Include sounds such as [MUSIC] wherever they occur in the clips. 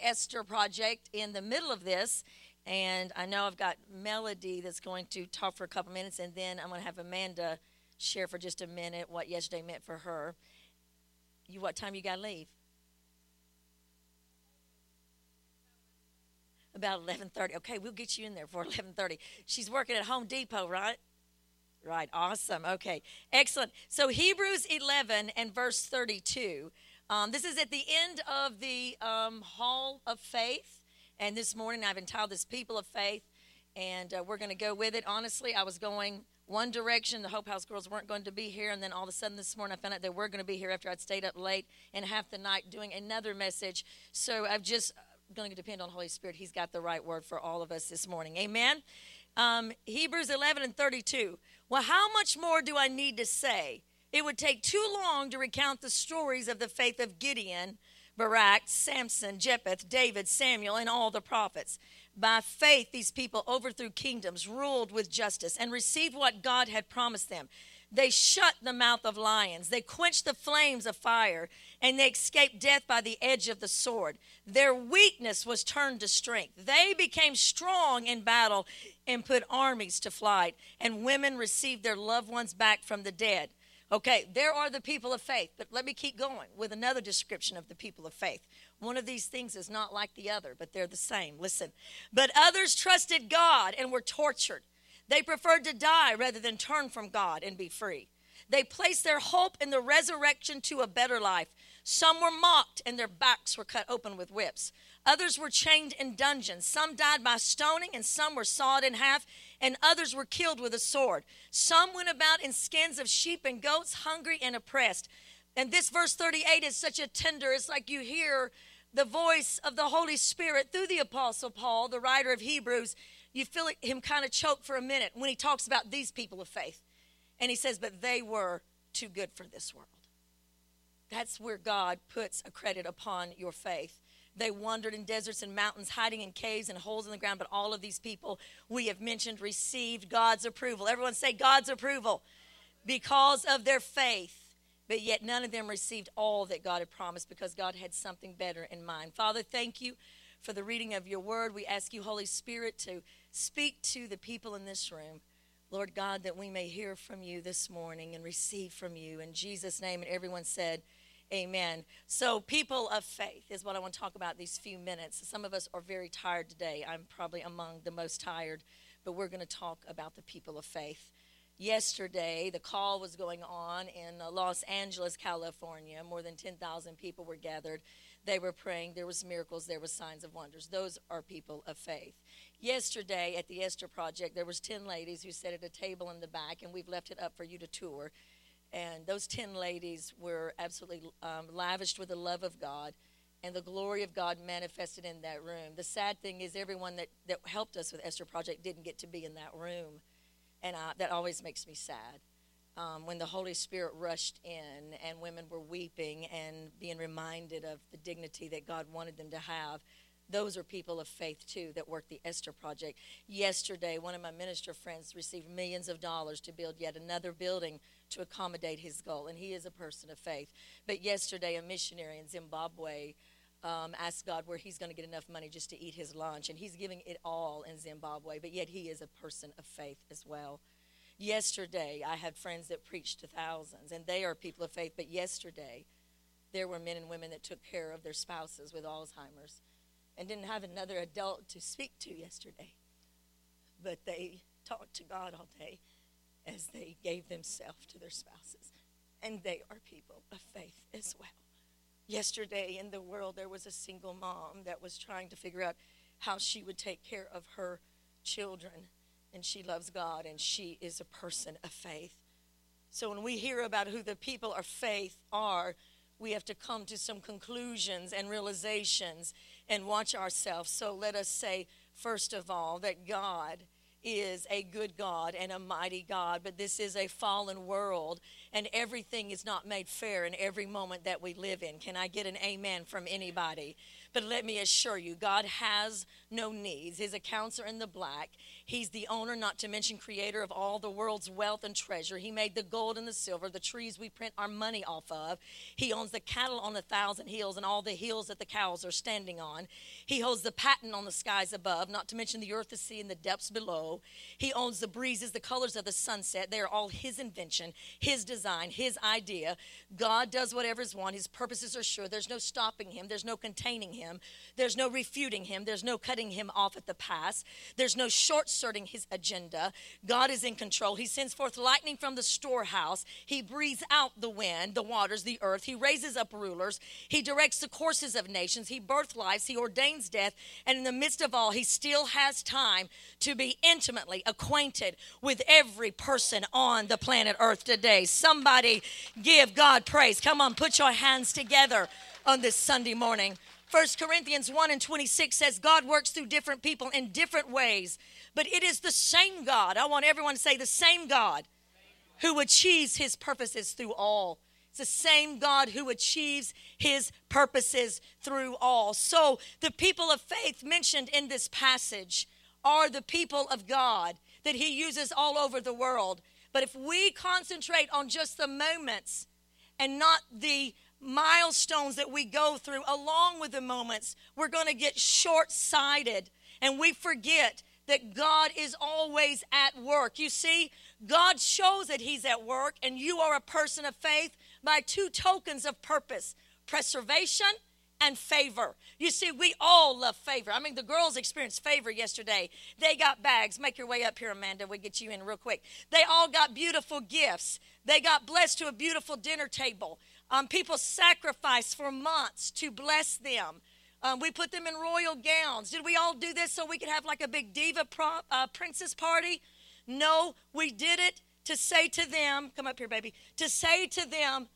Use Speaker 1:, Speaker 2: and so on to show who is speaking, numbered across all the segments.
Speaker 1: Esther project in the middle of this. And I know I've got Melody that's going to talk for a couple minutes, and then I'm going to have Amanda share for just a minute what yesterday meant for her. You, what time you got to leave? About 11:30. Okay, we'll get you in there for [LAUGHS] 11:30. She's working at Home Depot, right? Right. Awesome. Okay. Excellent. So Hebrews 11 and verse 32. Um, this is at the end of the um, Hall of Faith. And this morning I've entitled this People of Faith. And uh, we're going to go with it. Honestly, I was going one direction. The Hope House girls weren't going to be here. And then all of a sudden this morning I found out they were going to be here after I'd stayed up late and half the night doing another message. So I've just going to depend on the Holy Spirit. He's got the right word for all of us this morning. Amen. Um, Hebrews 11 and 32. Well, how much more do I need to say? It would take too long to recount the stories of the faith of Gideon, Barak, Samson, Jephthah, David, Samuel, and all the prophets. By faith, these people overthrew kingdoms, ruled with justice, and received what God had promised them. They shut the mouth of lions. They quenched the flames of fire, and they escaped death by the edge of the sword. Their weakness was turned to strength. They became strong in battle and put armies to flight, and women received their loved ones back from the dead. Okay, there are the people of faith, but let me keep going with another description of the people of faith. One of these things is not like the other, but they're the same. Listen. But others trusted God and were tortured they preferred to die rather than turn from God and be free. They placed their hope in the resurrection to a better life. Some were mocked and their backs were cut open with whips. Others were chained in dungeons. Some died by stoning, and some were sawed in half, and others were killed with a sword. Some went about in skins of sheep and goats, hungry and oppressed. And this verse 38 is such a tender, it's like you hear the voice of the Holy Spirit through the Apostle Paul, the writer of Hebrews you feel him kind of choke for a minute when he talks about these people of faith. And he says, But they were too good for this world. That's where God puts a credit upon your faith. They wandered in deserts and mountains, hiding in caves and holes in the ground. But all of these people we have mentioned received God's approval. Everyone say God's approval because of their faith. But yet none of them received all that God had promised because God had something better in mind. Father, thank you for the reading of your word. We ask you, Holy Spirit, to Speak to the people in this room, Lord God, that we may hear from you this morning and receive from you. In Jesus' name, and everyone said, Amen. So, people of faith is what I want to talk about these few minutes. Some of us are very tired today. I'm probably among the most tired, but we're going to talk about the people of faith. Yesterday, the call was going on in Los Angeles, California. More than 10,000 people were gathered. They were praying. There was miracles. There was signs of wonders. Those are people of faith yesterday at the Esther Project, there was 10 ladies who sat at a table in the back, and we've left it up for you to tour. And those 10 ladies were absolutely um, lavished with the love of God and the glory of God manifested in that room. The sad thing is everyone that, that helped us with Esther Project didn't get to be in that room. And I, that always makes me sad. Um, when the Holy Spirit rushed in and women were weeping and being reminded of the dignity that God wanted them to have those are people of faith too that work the Esther Project. Yesterday, one of my minister friends received millions of dollars to build yet another building to accommodate his goal, and he is a person of faith. But yesterday, a missionary in Zimbabwe um, asked God where he's going to get enough money just to eat his lunch, and he's giving it all in Zimbabwe, but yet he is a person of faith as well. Yesterday, I had friends that preached to thousands, and they are people of faith, but yesterday, there were men and women that took care of their spouses with Alzheimer's and didn't have another adult to speak to yesterday. But they talked to God all day as they gave themselves to their spouses. And they are people of faith as well. Yesterday in the world, there was a single mom that was trying to figure out how she would take care of her children. And she loves God and she is a person of faith. So when we hear about who the people of faith are, we have to come to some conclusions and realizations and watch ourselves. So let us say, first of all, that God is a good God and a mighty God, but this is a fallen world, and everything is not made fair in every moment that we live in. Can I get an amen from anybody? But let me assure you, God has no needs. His accounts are in the black. He's the owner, not to mention creator of all the world's wealth and treasure. He made the gold and the silver, the trees we print our money off of. He owns the cattle on a thousand hills and all the hills that the cows are standing on. He holds the patent on the skies above, not to mention the earth, the sea, and the depths below. He owns the breezes, the colors of the sunset. They are all his invention, his design, his idea. God does whatever's want. His purposes are sure. There's no stopping him, there's no containing him, there's no refuting him, there's no cutting him off at the pass, there's no short circuiting his agenda. God is in control. He sends forth lightning from the storehouse, he breathes out the wind, the waters, the earth. He raises up rulers, he directs the courses of nations, he births lives, he ordains death, and in the midst of all, he still has time to be intimately acquainted with every person on the planet Earth today. Somebody give God praise. Come on, put your hands together on this Sunday morning. 1 Corinthians 1 and 26 says God works through different people in different ways, but it is the same God. I want everyone to say the same God who achieves his purposes through all. It's the same God who achieves his purposes through all. So, the people of faith mentioned in this passage are the people of God that he uses all over the world. But if we concentrate on just the moments and not the milestones that we go through along with the moments, we're going to get short sighted and we forget that God is always at work. You see, God shows that He's at work, and you are a person of faith by two tokens of purpose preservation and favor. You see, we all love favor. I mean, the girls experienced favor yesterday. They got bags. Make your way up here, Amanda. We'll get you in real quick. They all got beautiful gifts. They got blessed to a beautiful dinner table. Um, people sacrificed for months to bless them. Um, we put them in royal gowns. Did we all do this so we could have like a big diva pro, uh, princess party? No, we did it to say to them, come up here, baby, to say to them,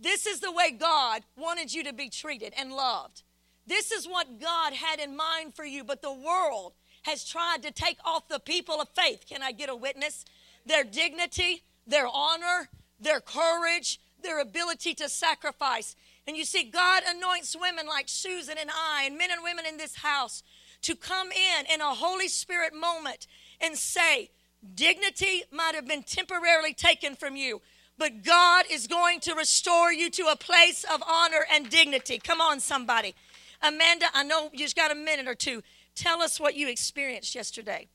Speaker 1: this is the way God wanted you to be treated and loved. This is what God had in mind for you, but the world has tried to take off the people of faith. Can I get a witness? Their dignity, their honor, their courage, their ability to sacrifice. And you see, God anoints women like Susan and I, and men and women in this house, to come in in a Holy Spirit moment and say, Dignity might have been temporarily taken from you, but God is going to restore you to a place of honor and dignity. Come on, somebody. Amanda, I know you just got a minute or two. Tell us what you experienced yesterday.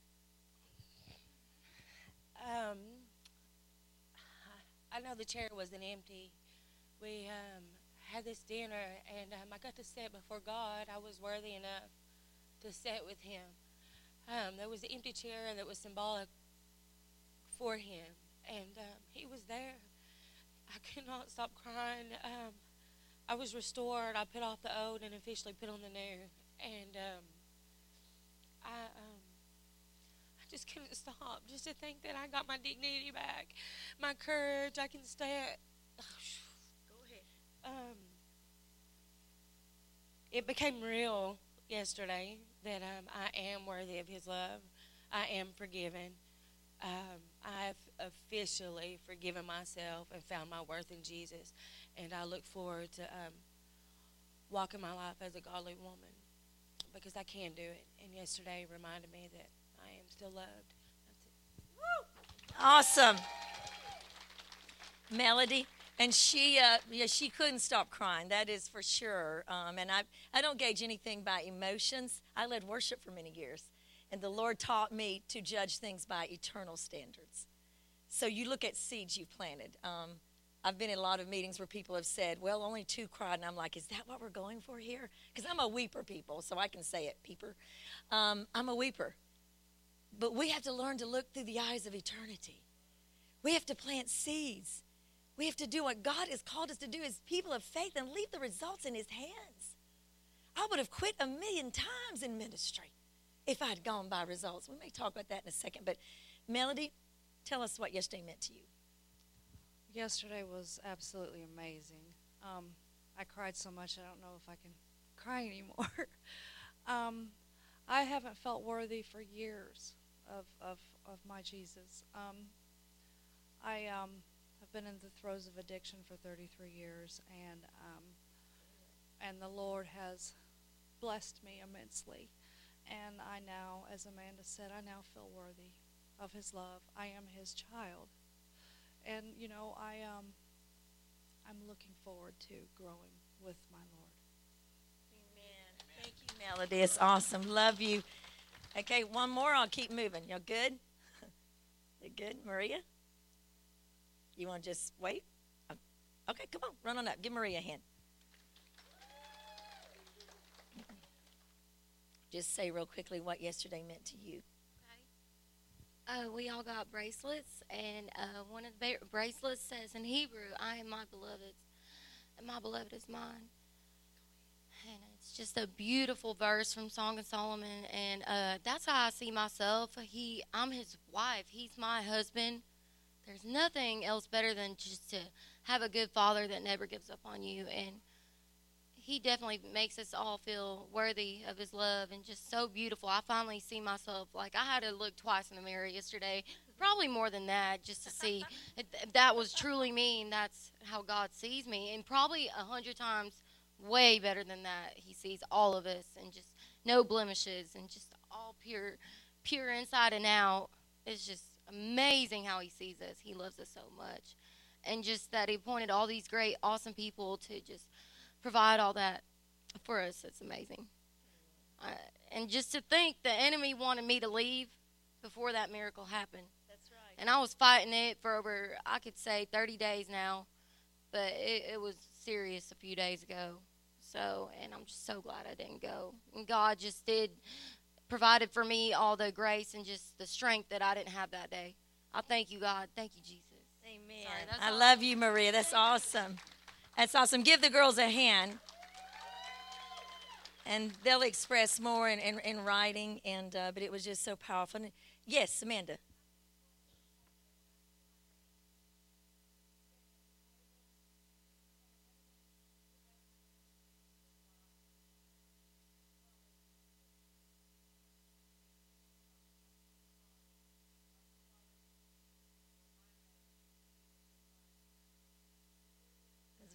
Speaker 2: Um, I know the chair wasn't empty. We um, had this dinner, and um, I got to sit before God. I was worthy enough to sit with Him. Um, there was an empty chair that was symbolic for Him, and um, He was there. I could not stop crying. Um, I was restored. I put off the old and officially put on the new. And um, I, I just couldn't stop. Just to think that I got my dignity back, my courage. I can stay. [SIGHS]
Speaker 1: Go ahead.
Speaker 2: Um, it became real yesterday that um, I am worthy of His love. I am forgiven um, I've officially forgiven myself and found my worth in Jesus. And I look forward to um, walking my life as a godly woman because I can do it. And yesterday reminded me that still loved.
Speaker 1: Awesome. Melody. And she, uh, yeah, she couldn't stop crying. That is for sure. Um, and I, I don't gauge anything by emotions. I led worship for many years, and the Lord taught me to judge things by eternal standards. So you look at seeds you've planted. Um, I've been in a lot of meetings where people have said, well, only two cried. And I'm like, is that what we're going for here? Because I'm a weeper, people, so I can say it, peeper. Um, I'm a weeper. But we have to learn to look through the eyes of eternity. We have to plant seeds. We have to do what God has called us to do as people of faith and leave the results in His hands. I would have quit a million times in ministry if I'd gone by results. We may talk about that in a second. But Melody, tell us what yesterday meant to you.
Speaker 3: Yesterday was absolutely amazing. Um, I cried so much I don't know if I can cry [LAUGHS] anymore. um, I haven't felt worthy for years of, of, of my Jesus. Um, I um, have been in the throes of addiction for 33 years, and um, and the Lord has blessed me immensely. And I now, as Amanda said, I now feel worthy of his love. I am his child. And, you know, I, um, I'm looking forward to growing with my Lord.
Speaker 1: Amen. Thank you, Melody. It's awesome. Love you. Okay, one more. I'll keep moving. Y'all good? [LAUGHS] you good, Maria? You want to just wait? Okay, come on, run on up. Give Maria a hand. Just say real quickly what yesterday meant to you.
Speaker 4: Uh, we all got bracelets, and uh, one of the bracelets says in Hebrew, I am my beloved's, and my beloved is mine. It's just a beautiful verse from Song of Solomon, and uh, that's how I see myself. He, I'm his wife. He's my husband. There's nothing else better than just to have a good father that never gives up on you, and he definitely makes us all feel worthy of his love and just so beautiful. I finally see myself like I had to look twice in the mirror yesterday, probably more than that, just to see [LAUGHS] if, if that was truly me and that's how God sees me, and probably a hundred times way better than that. He sees all of us and just no blemishes and just all pure, pure inside and out. It's just amazing how he sees us. He loves us so much, and just that he appointed all these great, awesome people to just provide all that for us. It's amazing. Uh, and just to think the enemy wanted me to leave before that miracle happened.
Speaker 1: That's right.
Speaker 4: And I was fighting it for over, I could say, 30 days now. But it, it was serious a few days ago. So, and I'm just so glad I didn't go. And God just did, provided for me all the grace and just the strength that I didn't have that day. I thank you, God. Thank you, Jesus.
Speaker 1: Amen.
Speaker 4: Sorry,
Speaker 1: I
Speaker 4: all.
Speaker 1: love you, Maria. That's awesome. That's awesome. Give the girls a hand. And they'll express more in, in, in writing, and uh, but it was just so powerful. And, yes, Amanda.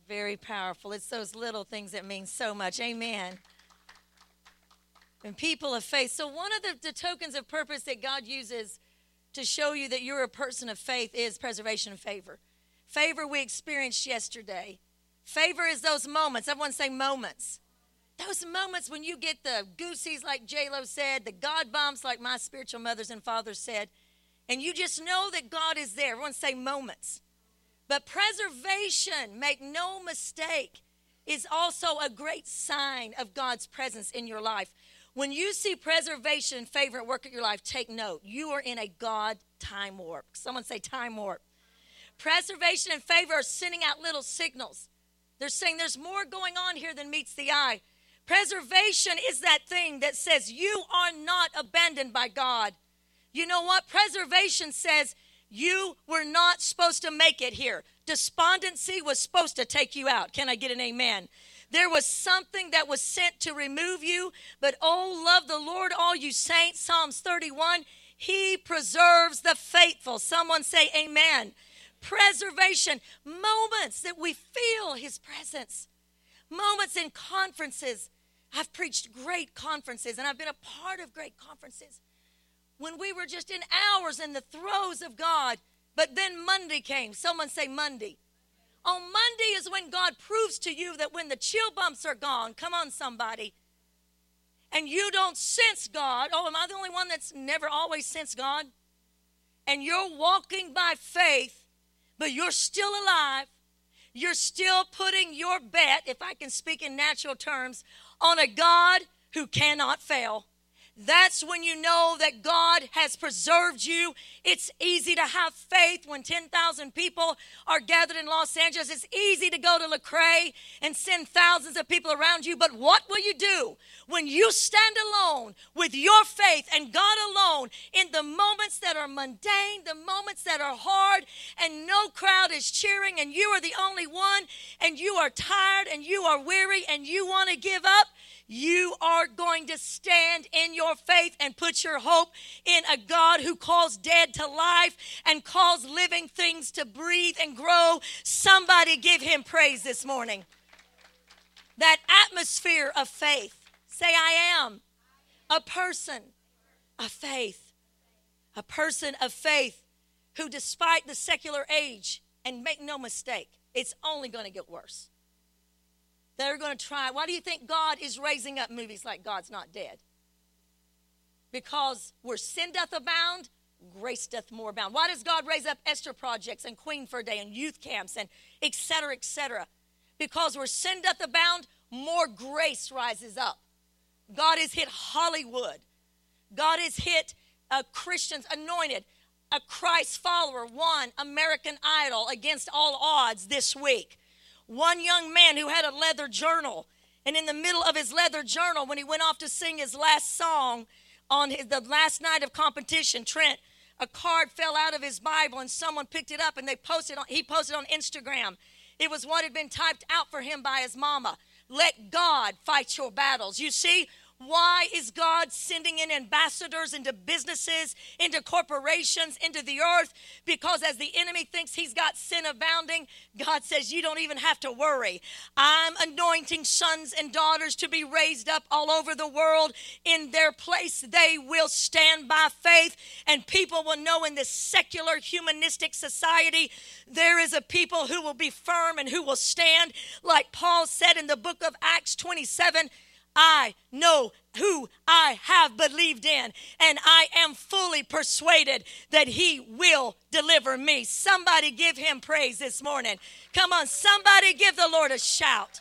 Speaker 1: Very powerful. It's those little things that mean so much. Amen. And people of faith. So, one of the, the, tokens of purpose that God uses to show you that you're a person of faith is preservation of favor. Favor we experienced yesterday. Favor is those moments. Everyone say moments. Those moments when you get the goosies, like J-Lo said, the God bombs, like my spiritual mothers and fathers said, and you just know that God is there. Everyone say moments. But preservation, make no mistake, is also a great sign of God's presence in your life. When you see preservation and favor at work at your life, take note. You are in a God time warp. Someone say time warp. Preservation and favor are sending out little signals. They're saying there's more going on here than meets the eye. Preservation is that thing that says you are not abandoned by God. You know what? Preservation says you were not supposed to make it here. Despondency was supposed to take you out. Can I get an amen? There was something that was sent to remove you, but oh, love the Lord, all you saints. Psalms 31 He preserves the faithful. Someone say, Amen. Preservation, moments that we feel His presence, moments in conferences. I've preached great conferences and I've been a part of great conferences when we were just in hours in the throes of God. But then Monday came. Someone say Monday. On Monday is when God proves to you that when the chill bumps are gone, come on, somebody, and you don't sense God. Oh, am I the only one that's never always sensed God? And you're walking by faith, but you're still alive. You're still putting your bet, if I can speak in natural terms, on a God who cannot fail. That's when you know that God has preserved you. It's easy to have faith when 10,000 people are gathered in Los Angeles. It's easy to go to Lecrae and send thousands of people around you. But what will you do when you stand alone with your faith and God alone in the moments that are mundane, the moments that are hard, and no crowd is cheering, and you are the only one, and you are tired, and you are weary, and you want to give up? You are going to stand in your faith and put your hope in a God who calls dead to life and calls living things to breathe and grow. Somebody give him praise this morning. That atmosphere of faith. Say, I am a person of faith. A person of faith who, despite the secular age, and make no mistake, it's only going to get worse. They're going to try. Why do you think God is raising up movies like God's Not Dead? Because where sin doth abound, grace doth more abound. Why does God raise up Esther projects and Queen for a Day and youth camps and et cetera, et cetera? Because where sin doth abound, more grace rises up. God has hit Hollywood. God has hit uh, Christians anointed. A Christ follower won American Idol against all odds this week. One young man who had a leather journal, and in the middle of his leather journal, when he went off to sing his last song on his, the last night of competition, Trent, a card fell out of his Bible and someone picked it up and they posted on, he posted on Instagram. It was what had been typed out for him by his mama. Let God fight your battles. You see, why is God sending in ambassadors into businesses, into corporations, into the earth? Because as the enemy thinks he's got sin abounding, God says, You don't even have to worry. I'm anointing sons and daughters to be raised up all over the world. In their place, they will stand by faith, and people will know in this secular humanistic society there is a people who will be firm and who will stand. Like Paul said in the book of Acts 27 I know who I have believed in, and I am fully persuaded that He will deliver me. Somebody give Him praise this morning. Come on, somebody give the Lord a shout.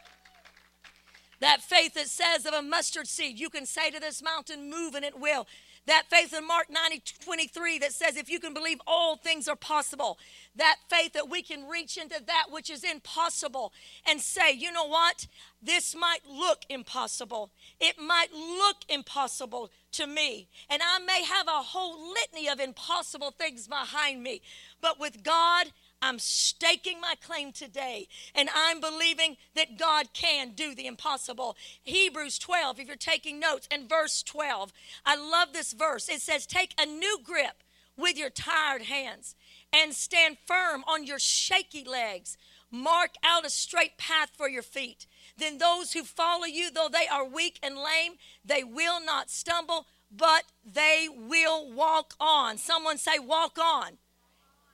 Speaker 1: That faith that says of a mustard seed, you can say to this mountain, move, and it will. That faith in Mark 90, 23 that says, if you can believe, all things are possible. That faith that we can reach into that which is impossible and say, you know what? This might look impossible. It might look impossible to me. And I may have a whole litany of impossible things behind me. But with God, I'm staking my claim today, and I'm believing that God can do the impossible. Hebrews 12, if you're taking notes, and verse 12. I love this verse. It says, Take a new grip with your tired hands and stand firm on your shaky legs. Mark out a straight path for your feet. Then those who follow you, though they are weak and lame, they will not stumble, but they will walk on. Someone say, Walk on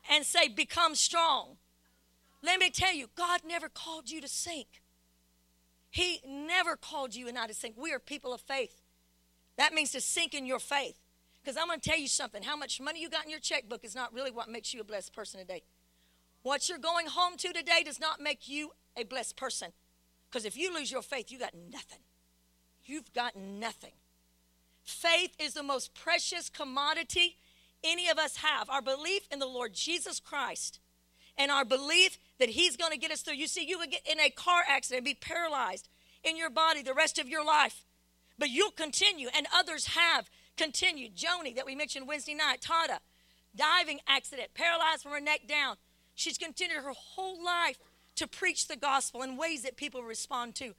Speaker 1: and say, Become strong. Let me tell you, God never called you to sink. He never called you and I to sink. We are people of faith. That means to sink in your faith. Because I'm going to tell you something. How much money you got in your checkbook is not really what makes you a blessed person today. What you're going home to today does not make you a blessed person. Because if you lose your faith, you got nothing. You've got nothing. Faith is the most precious commodity any of us have our belief in the Lord Jesus Christ and our belief that He's going to get us through. You see, you could get in a car accident and be paralyzed in your body the rest of your life, but you'll continue, and others have continued. Joni, that we mentioned Wednesday night, Tada, diving accident, paralyzed from her neck down. She's continued her whole life to preach the gospel in ways that people respond to.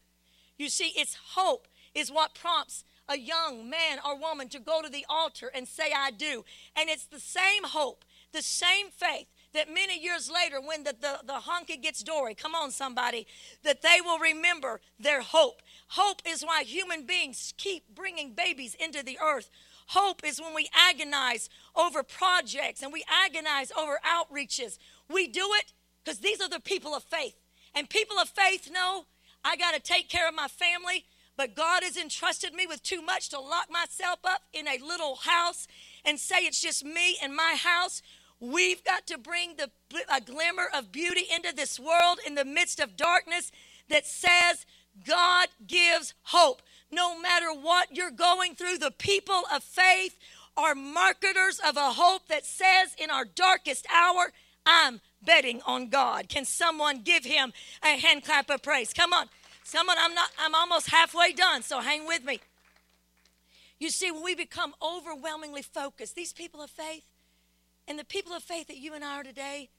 Speaker 1: You see, it's hope is what prompts a young man or woman to go to the altar and say, I do. And it's the same hope, the same faith that many years later, when the, the, the honky gets dory, come on, somebody, that they will remember their hope. Hope is why human beings keep bringing babies into the earth. Hope is when we agonize over projects and we agonize over outreaches. We do it because these are the people of faith. And people of faith know I got to take care of my family. But God has entrusted me with too much to lock myself up in a little house and say it's just me and my house. We've got to bring the, a glimmer of beauty into this world in the midst of darkness that says God gives hope. No matter what you're going through, the people of faith are marketers of a hope that says in our darkest hour, I'm betting on God. Can someone give him a hand clap of praise? Come on. Someone, I'm not, I'm almost halfway done, so hang with me. You see, when we become overwhelmingly focused, these people of faith, and the people of faith that you and I are today,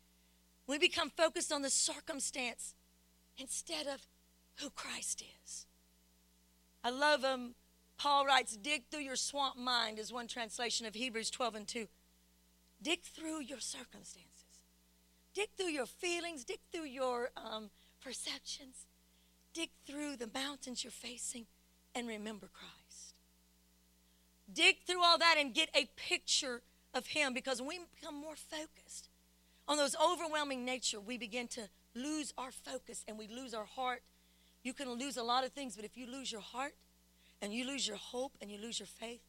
Speaker 1: we become focused on the circumstance instead of who Christ is. I love him. Paul writes, dig through your swamp mind, is one translation of Hebrews 12 and 2. Dig through your circumstances, dig through your feelings, dig through your um, perceptions dig through the mountains you're facing and remember Christ. Dig through all that and get a picture of Him because when we become more focused on those overwhelming nature, we begin to lose our focus and we lose our heart. You can lose a lot of things, but if you lose your heart and you lose your hope and you lose your faith,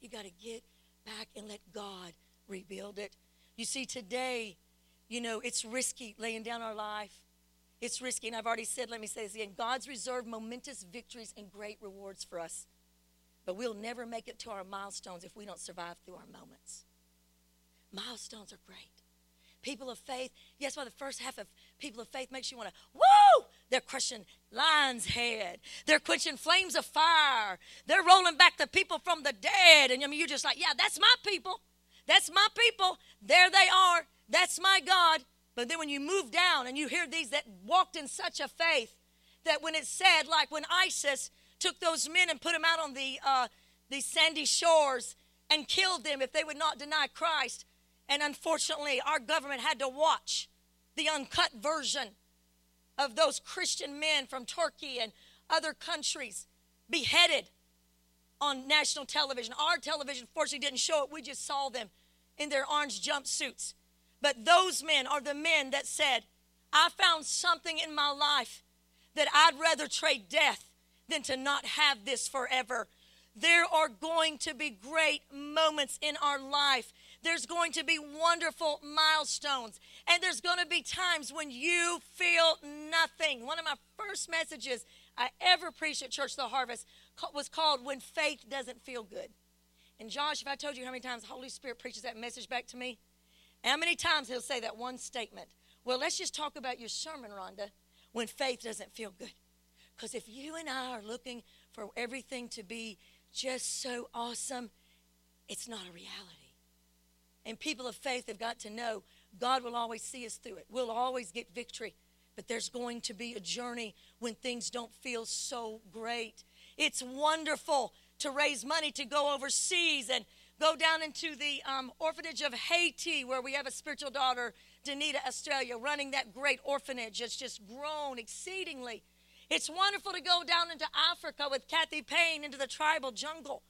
Speaker 1: you got to get back and let God rebuild it. You see, today, you know, it's risky laying down our life. It's risky. And I've already said, let me say this again God's reserved momentous victories and great rewards for us. But we'll never make it to our milestones if we don't survive through our moments. Milestones are great. People of faith, yes, what? The first half of people of faith makes you want to, woo! They're crushing lion's head. They're quenching flames of fire. They're rolling back the people from the dead. And I mean, you're just like, yeah, that's my people. That's my people. There they are. That's my God. But then when you move down and you hear these that walked in such a faith that when it said, like when ISIS took those men and put them out on the, uh, the sandy shores and killed them if they would not deny Christ. And unfortunately, our government had to watch the uncut version of those Christian men from Turkey and other countries beheaded on national television. Our television, fortunately, didn't show it. We just saw them in their orange jumpsuits. But those men are the men that said, I found something in my life that I'd rather trade death than to not have this forever. There are going to be great moments in our life. There's going to be wonderful milestones. And there's going to be times when you feel nothing. One of my first messages I ever preached at Church the Harvest was called When Faith Doesn't Feel Good. And Josh, if I told you how many times the Holy Spirit preaches that message back to me, how many times he'll say that one statement? Well, let's just talk about your sermon, Rhonda, when faith doesn't feel good. Because if you and I are looking for everything to be just so awesome, it's not a reality. And people of faith have got to know God will always see us through it. We'll always get victory. But there's going to be a journey when things don't feel so great. It's wonderful to raise money to go overseas and go down into the um, orphanage of Haiti, where we have a spiritual daughter, Danita Estrella, running that great orphanage. It's just grown exceedingly. It's wonderful to go down into Africa with Kathy Payne into the tribal jungle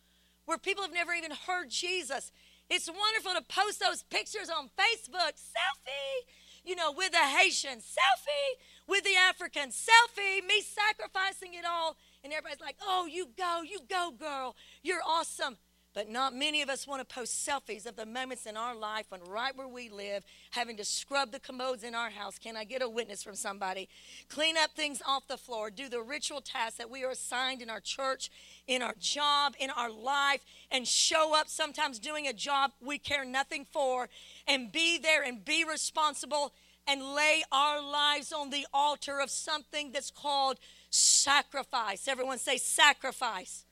Speaker 1: where people have never even heard Jesus. It's wonderful to post those pictures on Facebook, selfie, you know, with the Haitian, selfie with the African, selfie, me sacrificing it all. And everybody's like, oh, you go, you go, girl. You're awesome. But not many of us want to post selfies of the moments in our life when right where we live, having to scrub the commodes in our house. Can I get a witness from somebody? Clean up things off the floor, do the ritual tasks that we are assigned in our church, in our job, in our life, and show up sometimes doing a job we care nothing for, and be there and be responsible and lay our lives on the altar of something that's called sacrifice. Everyone say sacrifice.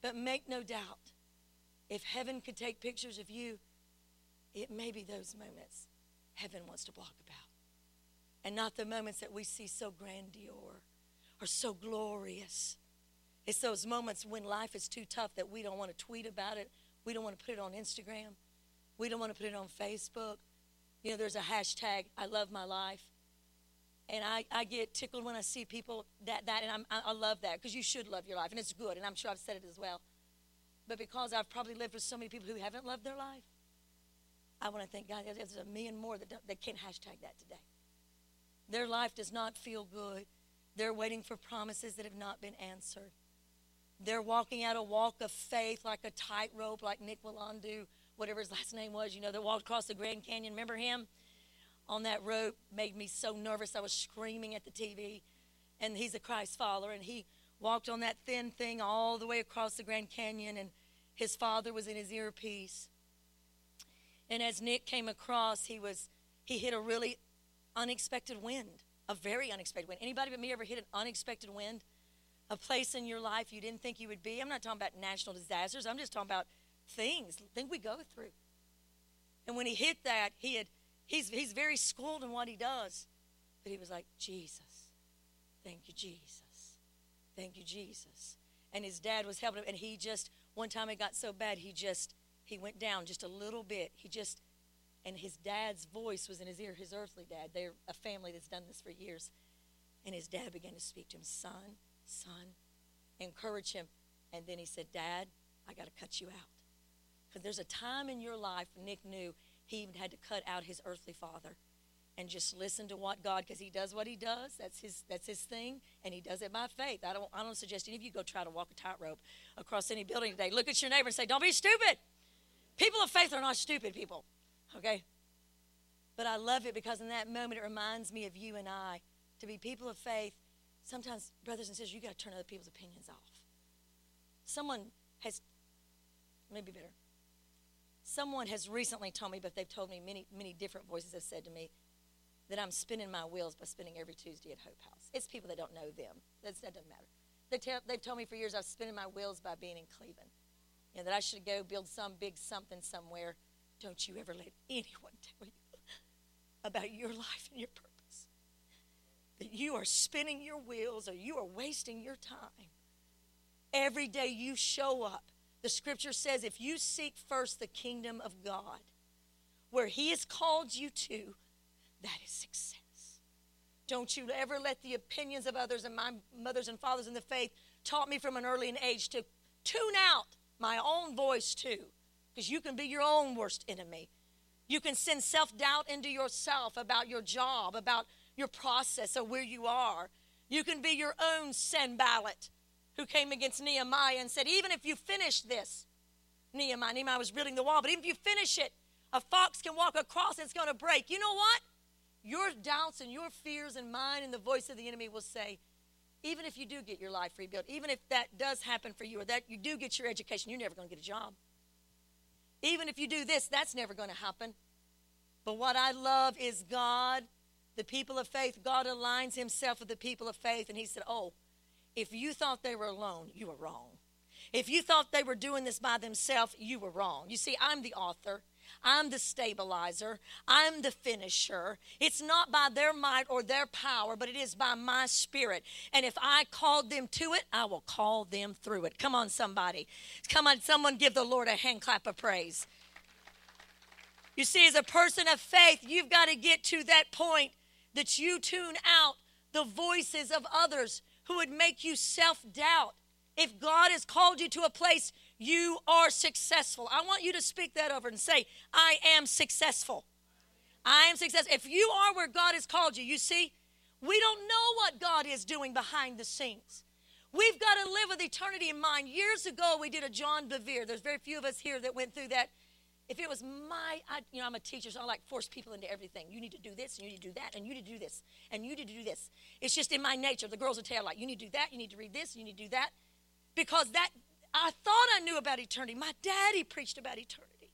Speaker 1: But make no doubt if heaven could take pictures of you, it may be those moments heaven wants to block about. And not the moments that we see so grandeur or so glorious. It's those moments when life is too tough that we don't want to tweet about it. We don't want to put it on Instagram. We don't want to put it on Facebook. You know, there's a hashtag, I love my life. And I, I get tickled when I see people that, that and I'm, I, I love that because you should love your life. And it's good. And I'm sure I've said it as well. But because I've probably lived with so many people who haven't loved their life, I want to thank God there's a million more that, that can't hashtag that today. Their life does not feel good. They're waiting for promises that have not been answered. They're walking out a walk of faith like a tightrope, like Nick Wallenda, whatever his last name was, you know, that walked across the Grand Canyon. Remember him? On that rope made me so nervous. I was screaming at the TV. And he's a Christ follower, and he walked on that thin thing all the way across the Grand Canyon, and his father was in his earpiece. And as Nick came across, he was he hit a really unexpected wind, a very unexpected wind. Anybody but me ever hit an unexpected wind? A place in your life you didn't think you would be. I'm not talking about national disasters. I'm just talking about things, things we go through. And when he hit that, he had he's he's very schooled in what he does. But he was like, Jesus, thank you, Jesus. Thank you, Jesus. And his dad was helping him, and he just, one time it got so bad, he just, he went down just a little bit. He just, and his dad's voice was in his ear, his earthly dad. They're a family that's done this for years. And his dad began to speak to him, son, son, encourage him. And then he said, Dad, I got to cut you out. Because there's a time in your life, Nick knew he even had to cut out his earthly father and just listen to what God, because he does what he does. That's his that's his thing, and he does it by faith. I don't I don't suggest any of you go try to walk a tightrope across any building today. Look at your neighbor and say, Don't be stupid. People of faith are not stupid people. Okay? But I love it because in that moment it reminds me of you and I to be people of faith. Sometimes, brothers and sisters, you got to turn other people's opinions off. Someone has, maybe better. Someone has recently told me, but they've told me many, many different voices have said to me that I'm spinning my wheels by spending every Tuesday at Hope House. It's people that don't know them. That's, that doesn't matter. They tell, they've told me for years I'm spinning my wheels by being in Cleveland. You know, that I should go build some big something somewhere. Don't you ever let anyone [LAUGHS] tell you about your life and your purpose. That you are spinning your wheels or you are wasting your time. Every day you show up, the scripture says if you seek first the kingdom of God, where He has called you to, that is success. Don't you ever let the opinions of others, and my mothers and fathers in the faith taught me from an early age to tune out my own voice too, because you can be your own worst enemy. You can send self doubt into yourself about your job, about your process, or where you are. You can be your own Sanballat who came against Nehemiah and said, Even if you finish this, Nehemiah, Nehemiah was building the wall, but even if you finish it, a fox can walk across and it's going to break. You know what? Your doubts and your fears and mine and the voice of the enemy will say, even if you do get your life rebuilt, even if that does happen for you or that you do get your education, you're never going to get a job. Even if you do this, that's never going to happen. But what I love is God, the people of faith. God aligns himself with the people of faith. And he said, Oh, if you thought they were alone, you were wrong. If you thought they were doing this by themselves, you were wrong. You see, I'm the author. I'm the stabilizer. I'm the finisher. It's not by their might or their power, but it is by my spirit. And if I called them to it, I will call them through it. Come on, somebody. Come on, someone give the Lord a hand clap of praise. You see, as a person of faith, you've got to get to that point that you tune out the voices of others who would make you self doubt. If God has called you to a place, you are successful. I want you to speak that over and say, I am successful. I am successful. If you are where God has called you, you see, we don't know what God is doing behind the scenes. We've got to live with eternity in mind. Years ago, we did a John Bevere. There's very few of us here that went through that. If it was my, I, you know, I'm a teacher, so I like force people into everything. You need to do this, and you need to do that, and you need to do this, and you need to do this. It's just in my nature. The girls will tell like, you need to do that, you need to read this, you need to do that, because that I thought I knew about eternity. My daddy preached about eternity.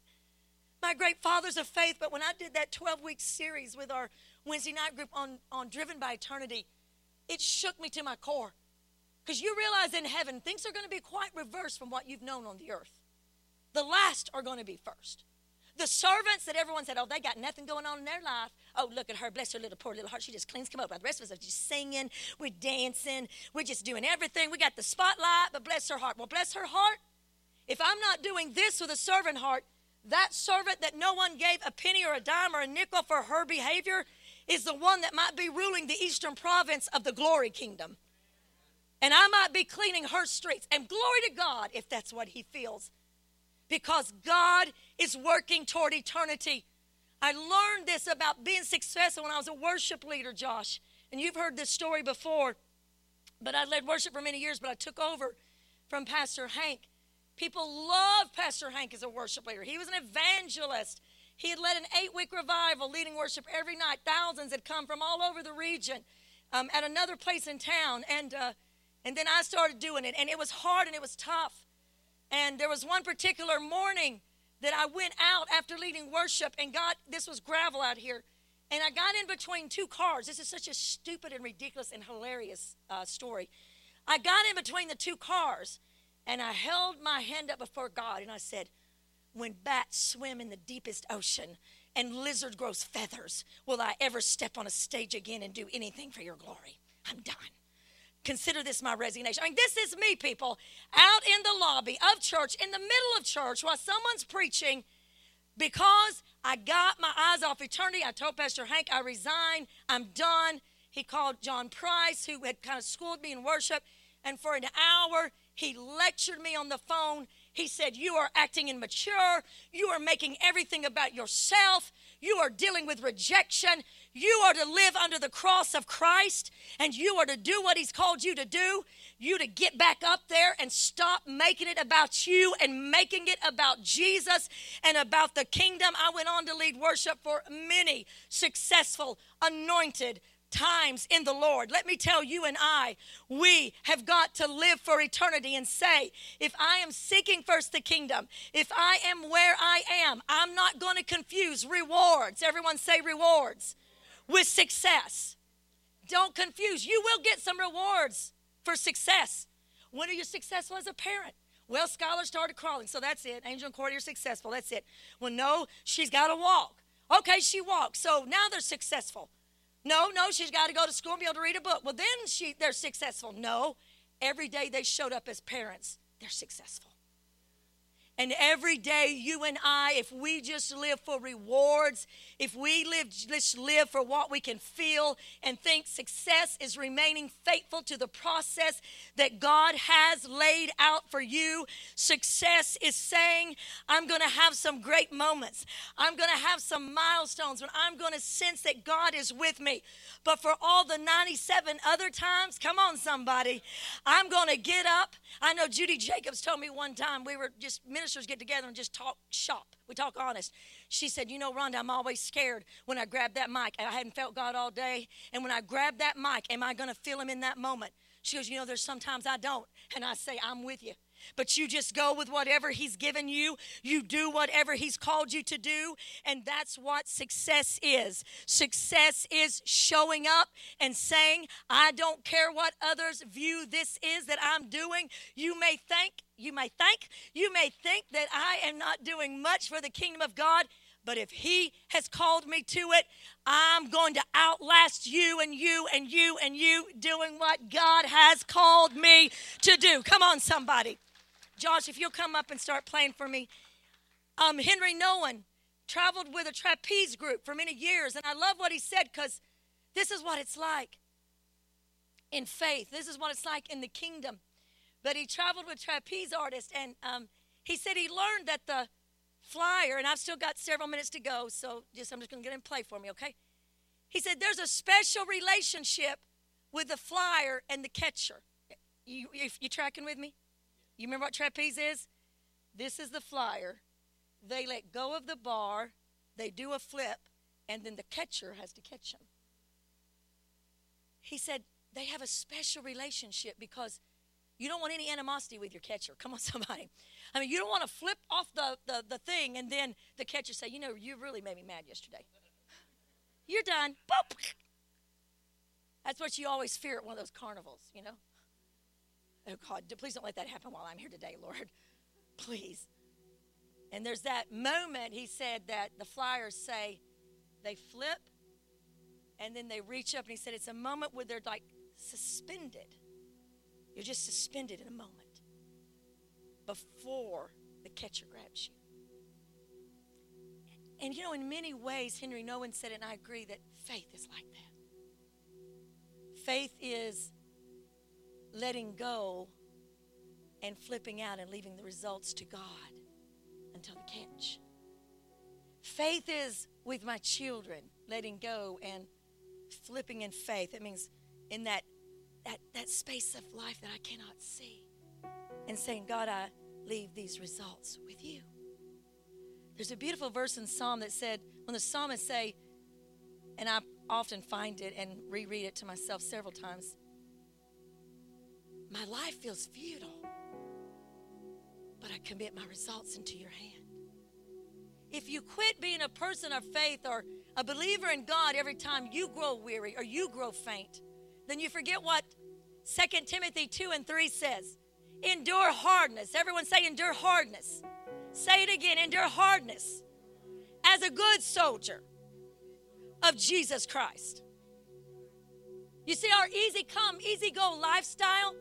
Speaker 1: My great fathers of faith, but when I did that 12 week series with our Wednesday night group on, on Driven by Eternity, it shook me to my core. Because you realize in heaven, things are going to be quite reversed from what you've known on the earth. The last are going to be first. The servants that everyone said, oh, they got nothing going on in their life. Oh, look at her. Bless her little poor little heart. She just cleans come up. The rest of us are just singing. We're dancing. We're just doing everything. We got the spotlight, but bless her heart. Well, bless her heart. If I'm not doing this with a servant heart, that servant that no one gave a penny or a dime or a nickel for her behavior is the one that might be ruling the eastern province of the glory kingdom. And I might be cleaning her streets. And glory to God if that's what he feels because God is working toward eternity. I learned this about being successful when I was a worship leader, Josh. And you've heard this story before. But I led worship for many years, but I took over from Pastor Hank. People love Pastor Hank as a worship leader. He was an evangelist. He had led an eight week revival, leading worship every night. Thousands had come from all over the region um, at another place in town. And, uh, and then I started doing it. And it was hard and it was tough. And there was one particular morning that I went out after leading worship and got this was gravel out here. And I got in between two cars. This is such a stupid and ridiculous and hilarious uh, story. I got in between the two cars and I held my hand up before God and I said, When bats swim in the deepest ocean and lizard grows feathers, will I ever step on a stage again and do anything for your glory? I'm done consider this my resignation. I mean, this is me, people, out in the lobby of church, in the middle of church, while someone's preaching, because I got my eyes off eternity. I told Pastor Hank, I resign, I'm done. He called John Price, who had kind of schooled me in worship. And for an hour, he lectured me on the phone. He said, You are acting immature. You are making everything about yourself. You are dealing with rejection. You are to live under the cross of Christ and you are to do what He's called you to do. You to get back up there and stop making it about you and making it about Jesus and about the kingdom. I went on to lead worship for many successful, anointed, times in the Lord. Let me tell you and I, we have got to live for eternity and say, if I am seeking first the kingdom, if I am where I am, I'm not going to confuse rewards. Everyone say rewards with success. Don't confuse. You will get some rewards for success. When are you successful as a parent? Well, Skylar started crawling, so that's it. Angel and are successful. That's it. Well, no, she's got to walk. Okay, she walks. So now they're successful. No, no, she's got to go to school and be able to read a book. Well, then she, they're successful. No, every day they showed up as parents, they're successful. And every day, you and I, if we just live for rewards, if we live, just live for what we can feel and think success is remaining faithful to the process that God has laid out for you, success is saying, I'm going to have some great moments. I'm going to have some milestones when I'm going to sense that God is with me. But for all the 97 other times, come on, somebody, I'm going to get up. I know Judy Jacobs told me one time we were just ministering sisters get together and just talk shop. We talk honest. She said, You know, Rhonda, I'm always scared when I grab that mic. I hadn't felt God all day. And when I grab that mic, am I going to feel Him in that moment? She goes, You know, there's sometimes I don't. And I say, I'm with you. But you just go with whatever He's given you. You do whatever He's called you to do. And that's what success is. Success is showing up and saying, I don't care what others view this is that I'm doing. You may think, you may think, you may think that I am not doing much for the kingdom of God. But if he has called me to it, I'm going to outlast you and you and you and you doing what God has called me to do. Come on, somebody. Josh, if you'll come up and start playing for me. Um, Henri Nouwen traveled with a trapeze group for many years, and I love what he said because this is what it's like in faith. This is what it's like in the kingdom. But he traveled with trapeze artists, and um, he said he learned that the flyer, and I've still got several minutes to go, so just I'm just going to get him play for me, okay? He said there's a special relationship with the flyer and the catcher. You, you, you tracking with me? You remember what trapeze is? This is the flyer. They let go of the bar, they do a flip, and then the catcher has to catch them. He said they have a special relationship because you don't want any animosity with your catcher. Come on, [LAUGHS] somebody. I mean, you don't want to flip off the, the, the thing and then the catcher say, you know, you really made me mad yesterday. You're done. Boop. That's what you always fear at one of those carnivals, you know? Oh, God, please don't let that happen while I'm here today, Lord. [LAUGHS] Please. And there's that moment, he said, that the flyers say they flip and then they reach up, and he said it's a moment where they're like suspended. You're just suspended in a moment before the catcher grabs you. And you know, in many ways, Henri Nouwen said it, and I agree that faith is like that. Faith is letting go and flipping out and leaving the results to God until the catch. Faith is with my children, letting go and flipping in faith. It means in that, that, that space of life that I cannot see. And saying, God, I leave these results with you. There's a beautiful verse in Psalm that said, when the psalmist say, and I often find it and reread it to myself several times, my life feels futile, but I commit my results into your hand. If you quit being a person of faith or a believer in God every time you grow weary or you grow faint, then you forget what 2 Timothy 2 and 3 says. Endure hardness. Everyone say, endure hardness. Say it again endure hardness as a good soldier of Jesus Christ. You see, our easy come, easy go lifestyle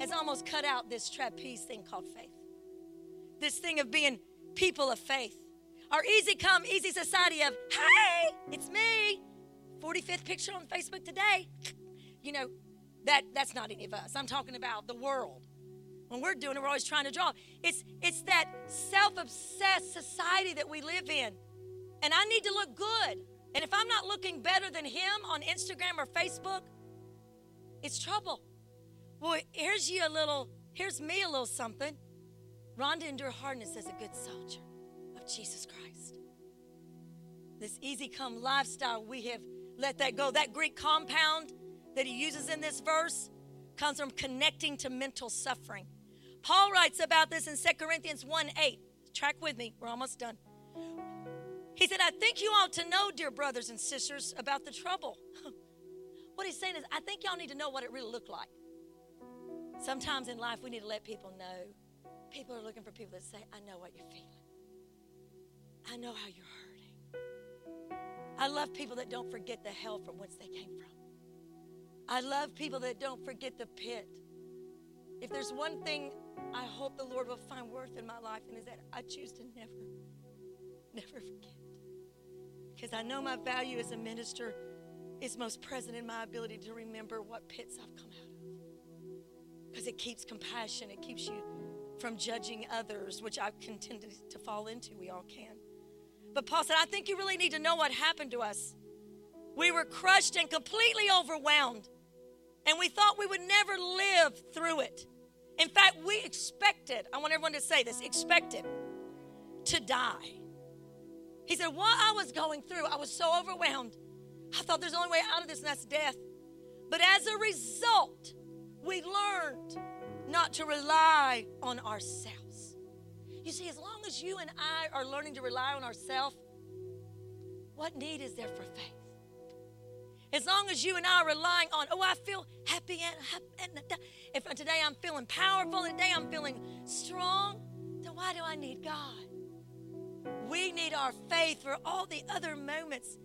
Speaker 1: has almost cut out this trapeze thing called faith. This thing of being people of faith. Our easy come, easy society of, hey, it's me. 45th picture on Facebook today. You know, That that's not any of us. I'm talking about the world. When we're doing it, we're always trying to draw. It's it's that self-obsessed society that we live in. And I need to look good. And if I'm not looking better than him on Instagram or Facebook, it's trouble. Well, here's you a little, here's me a little something. Rhonda endured hardness as a good soldier of Jesus Christ. This easy come lifestyle, we have let that go. That Greek compound that he uses in this verse comes from connecting to mental suffering. Paul writes about this in 2 Corinthians 1 8. Track with me, we're almost done. He said, I think you ought to know, dear brothers and sisters, about the trouble. [LAUGHS] what he's saying is, I think y'all need to know what it really looked like. Sometimes in life, we need to let people know. People are looking for people that say, I know what you're feeling. I know how you're hurting. I love people that don't forget the hell from whence they came from. I love people that don't forget the pit. If there's one thing I hope the Lord will find worth in my life, and is that I choose to never, [LAUGHS] never forget. Because I know my value as a minister is most present in my ability to remember what pits I've come out of. Because it keeps compassion, it keeps you from judging others, which I've contended to fall into. We all can. But Paul said, I think you really need to know what happened to us. We were crushed and completely overwhelmed, and we thought we would never live through it. In fact, we expected, I want everyone to say this, expected to die. He said, What I was going through, I was so overwhelmed. I thought there's only way out of this, and that's death. But as a result, we learned not to rely on ourselves. You see, as long as you and I are learning to rely on ourselves, what need is there for faith? As long as you and I are relying on, oh, I feel happy and, and if today I'm feeling powerful and today I'm feeling strong, then why do I need God? We need our faith for all the other moments.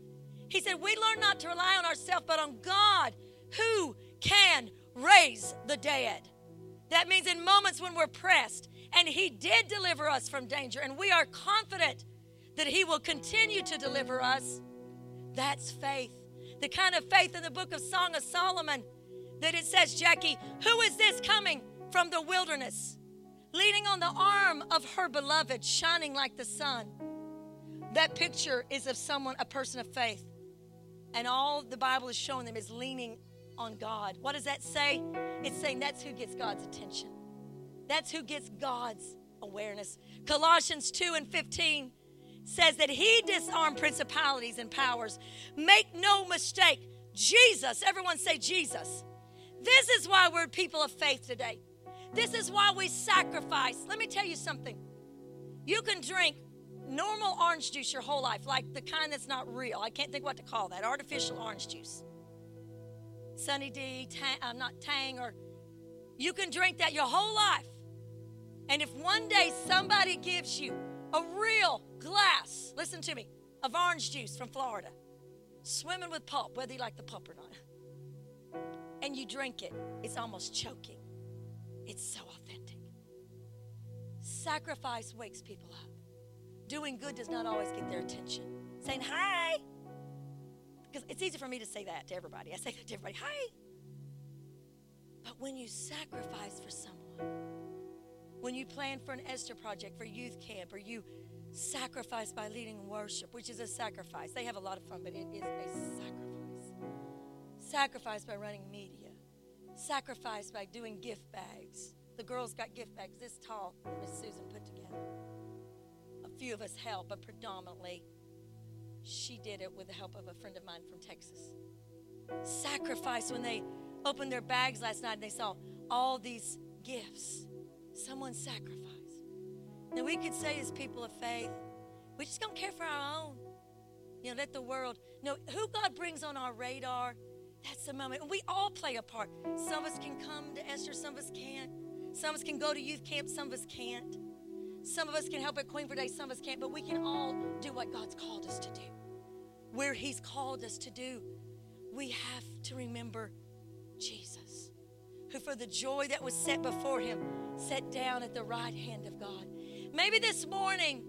Speaker 1: He said, We learn not to rely on ourselves, but on God who can raise the dead. That means in moments when we're pressed, and He did deliver us from danger, and we are confident that He will continue to deliver us. That's faith. The kind of faith in the book of Song of Solomon that it says, Jackie, who is this coming from the wilderness, leaning on the arm of her beloved, shining like the sun? That picture is of someone, a person of faith. And all the Bible is showing them is leaning on God. What does that say? It's saying that's who gets God's attention. That's who gets God's awareness. Colossians 2 and 15 says that he disarmed principalities and powers. Make no mistake, Jesus, everyone say Jesus. This is why we're people of faith today. This is why we sacrifice. Let me tell you something. You can drink normal orange juice your whole life, like the kind that's not real. I can't think what to call that. Artificial orange juice. Sunny D, tang, uh, not Tang, or you can drink that your whole life. And if one day somebody gives you a real glass, listen to me, of orange juice from Florida, swimming with pulp, whether you like the pulp or not, and you drink it, it's almost choking. It's so authentic. Sacrifice wakes people up. Doing good does not always get their attention. Saying hi, because it's easy for me to say that to everybody. I say that to everybody, hi. But when you sacrifice for someone, when you plan for an Esther project for youth camp, or you sacrifice by leading worship, which is a sacrifice. They have a lot of fun, but it is a sacrifice. Sacrifice by running media. Sacrifice by doing gift bags. The girls got gift bags this tall Miss Susan put together A few of us help, but predominantly she did it with the help of a friend of mine from Texas. Sacrifice when they opened their bags last night and they saw all these gifts. Someone sacrificed. Now we could say as people of faith, we just don't care for our own. You know, let the world know who God brings on our radar. That's the moment. And we all play a part. Some of us can come to Esther, some of us can't. Some of us can go to youth camp, some of us can't. Some of us can help at Queen for Day, some of us can't, but we can all do what God's called us to do. Where He's called us to do, we have to remember Jesus, who for the joy that was set before Him sat down at the right hand of God. Maybe this morning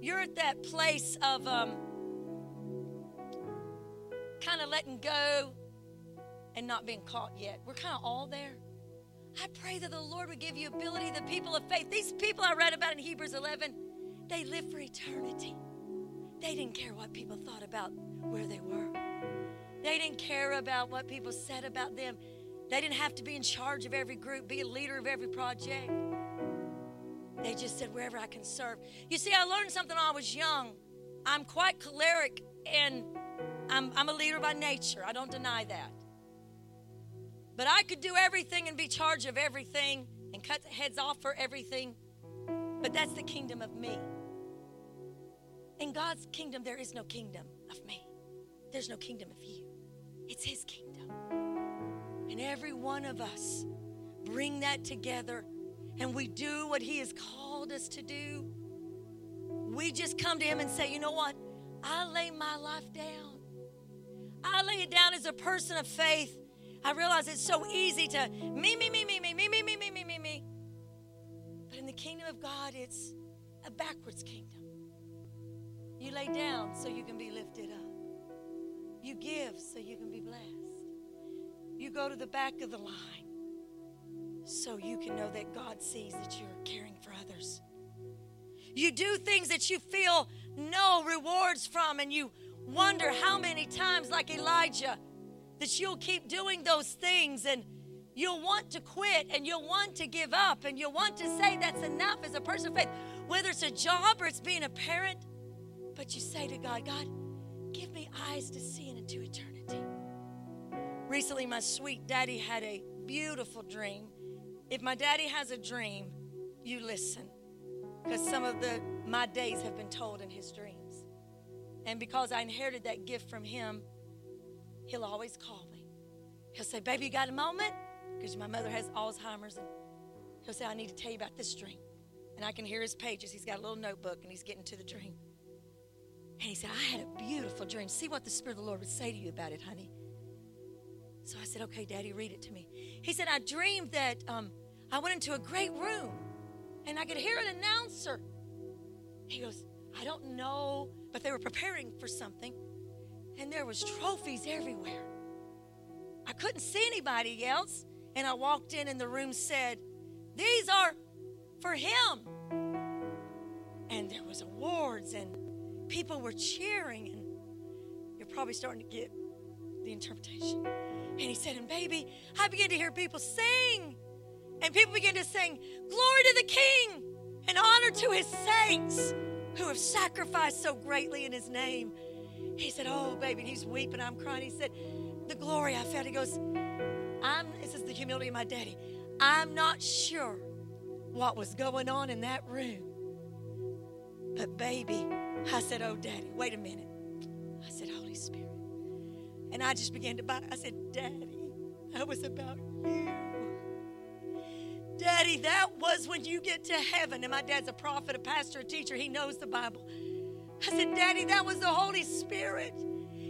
Speaker 1: you're at that place of um, kind of letting go and not being caught yet. We're kind of all there. I pray that the Lord would give you ability, the people of faith. These people I read about in Hebrews 11, they live for eternity. They didn't care what people thought about where they were. They didn't care about what people said about them. They didn't have to be in charge of every group, be a leader of every project. They just said, wherever I can serve. You see, I learned something when I was young. I'm quite choleric and I'm, I'm a leader by nature. I don't deny that. But I could do everything and be charge of everything and cut heads off for everything. But that's the kingdom of me. In God's kingdom, there is no kingdom of me, there's no kingdom of you. It's His kingdom. And every one of us bring that together and we do what He has called us to do. We just come to Him and say, you know what? I lay my life down. I lay it down as a person of faith. I realize it's so easy to me, me, me, me, me, me, me, me, me, me, me, me. But in the kingdom of God, it's a backwards kingdom. You lay down so you can be lifted up. You give so you can be blessed. You go to the back of the line so you can know that God sees that you're caring for others. You do things that you feel no rewards from, and you wonder how many times, like Elijah, that you'll keep doing those things and you'll want to quit and you'll want to give up and you'll want to say that's enough as a person of faith, whether it's a job or it's being a parent. But you say to God, God, give me eyes to see into eternity. Recently, my sweet daddy had a beautiful dream. If my daddy has a dream, you listen. Because some of the my days have been told in his dreams. And because I inherited that gift from him, he'll always call me. He'll say, Baby, you got a moment? Because my mother has Alzheimer's. And he'll say, I need to tell you about this dream. And I can hear his pages. He's got a little notebook and he's getting to the dream. And he said, I had a beautiful dream. See what the Spirit of the Lord would say to you about it, honey. So I said, Okay, Daddy, read it to me. He said, I dreamed that um, I went into a great room and I could hear an announcer. He goes, I don't know, but they were preparing for something, and there was trophies everywhere. I couldn't see anybody else, and I walked in, and the room said, "These are for him." And there was awards, and people were cheering, and you're probably starting to get the interpretation. And he said, "And baby, I began to hear people sing." And people begin to sing, Glory to the King and honor to his saints who have sacrificed so greatly in his name. He said, Oh, baby, and he's weeping. I'm crying. He said, The glory I felt. He goes, I'm, this is the humility of my daddy. I'm not sure what was going on in that room. But, baby, I said, Oh, daddy, wait a minute. I said, Holy Spirit. And I just began to buy. I said, Daddy, that was about you. Daddy, that was when you get to heaven. And my dad's a prophet, a pastor, a teacher. He knows the Bible. I said, Daddy, that was the Holy Spirit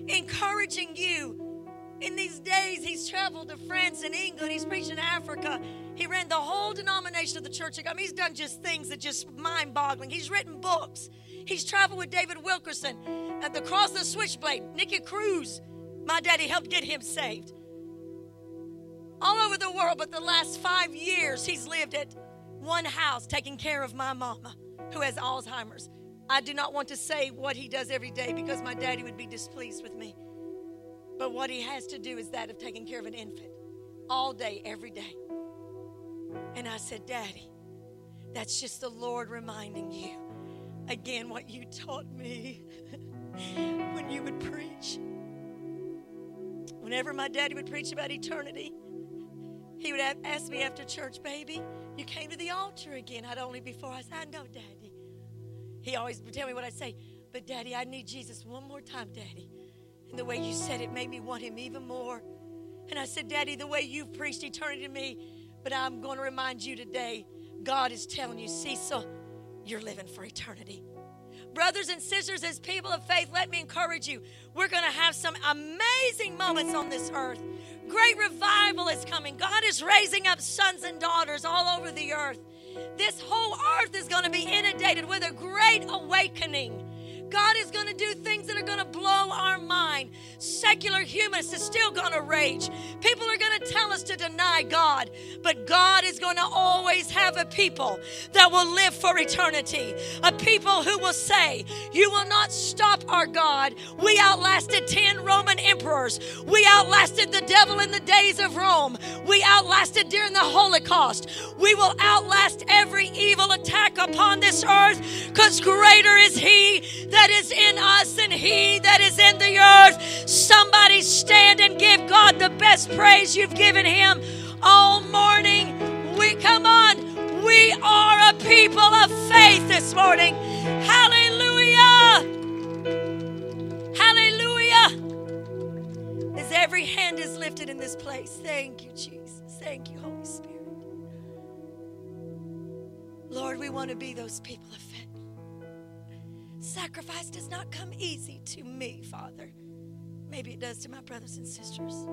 Speaker 1: encouraging you. In these days, he's traveled to France and England. He's preached in Africa. He ran the whole denomination of the Church of God. I mean, he's done just things that just mind boggling. He's written books. He's traveled with David Wilkerson at the cross of the switchblade. Nicky Cruz, my daddy helped get him saved all over the world, but the last five years he's lived at one house taking care of my mama who has Alzheimer's. I do not want to say what he does every day because my daddy would be displeased with me. But what he has to do is that of taking care of an infant all day, every day. And I said, Daddy, that's just the Lord reminding you again what you taught me [LAUGHS] when you would preach. Whenever my daddy would preach about eternity, he would ask me after church, baby, you came to the altar again. I'd only before I said, I know, Daddy. He always would tell me what I'd say, but Daddy, I need Jesus one more time, Daddy. And the way you said it made me want him even more. And I said, Daddy, the way you've preached eternity to me, but I'm going to remind you today, God is telling you, Cecil, you're living for eternity. Brothers and sisters, as people of faith, let me encourage you. We're going to have some amazing moments on this earth. Great revival is coming. God is raising up sons and daughters all over the earth. This whole earth is going to be inundated with a great awakening. God is going to do things that are going to blow our mind. Secular humanists is still going to rage. People are going to tell us to deny God, but God is going to always have a people that will live for eternity. A people who will say, You will not stop our God. We outlasted 10 Roman emperors. We outlasted the devil in the days of Rome. We outlasted during the Holocaust. We will outlast every evil attack upon this earth because greater is He that is in us and He that is in the earth. Somebody stand and give God the best praise you've given Him all morning. We come on. We are a people of faith this morning. Hallelujah. Hallelujah. As every hand is lifted in this place. Thank you, Jesus. Thank you, Holy Spirit. Lord, we want to be those people of faith. Sacrifice does not come easy to me, Father. Maybe it does to my brothers and sisters.